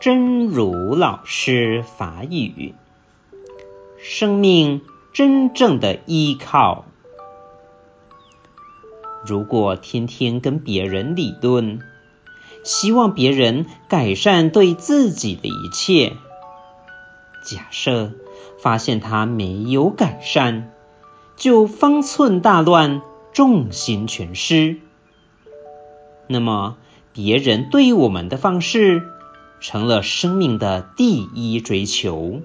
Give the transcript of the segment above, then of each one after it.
真如老师法语，生命真正的依靠。如果天天跟别人理论，希望别人改善对自己的一切，假设发现他没有改善，就方寸大乱，重心全失，那么别人对我们的方式，成了生命的第一追求，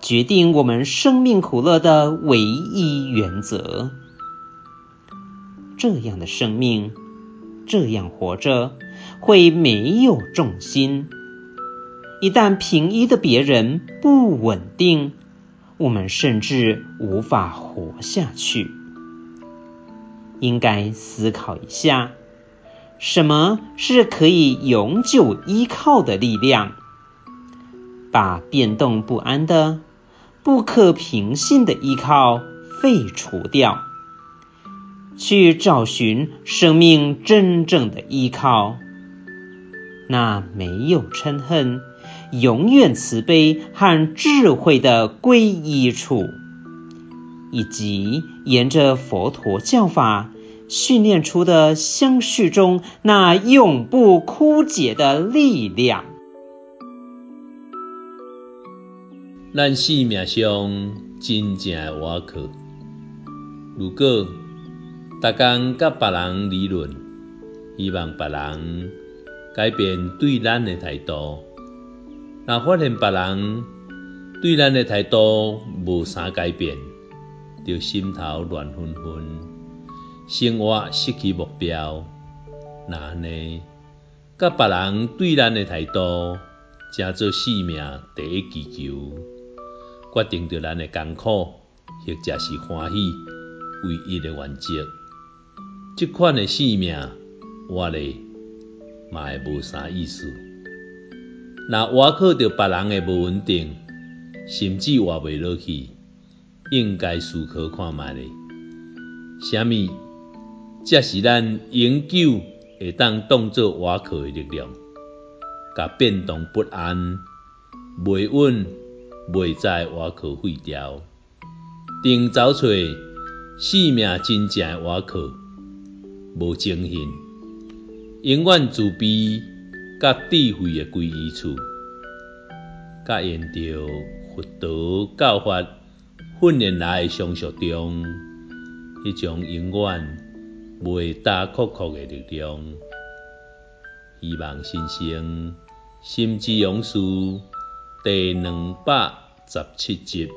决定我们生命苦乐的唯一原则。这样的生命，这样活着，会没有重心。一旦平一的别人不稳定，我们甚至无法活下去。应该思考一下。什么是可以永久依靠的力量？把变动不安的、不可凭信的依靠废除掉，去找寻生命真正的依靠。那没有嗔恨、永远慈悲和智慧的皈依处，以及沿着佛陀教法。训练出的相续中那永不枯竭的力量。咱生命上真正的倚靠，如果逐工甲别人理论，希望别人改变对咱的态度，那发现别人对咱的态度无啥改变，就心头乱纷纷。生活失去目标，那安尼，甲别人对咱的态度，才做生命第一追求，决定着咱的艰苦，或者是欢喜唯一的原则。这款的生命活咧，嘛会无啥意思。若倚靠着别人的无稳定，甚至活袂落去，应该思考看觅咧，啥物？才是咱永久会当当作倚靠的力量，甲变动不安、袂稳、袂在倚靠废掉，定找出生命真正的倚靠，无情形，永远自卑甲智慧的皈依处，甲沿着佛陀教法训练来的相续中，迄种永远。未大哭哭的力量，希望先生心之勇士第两百十七集。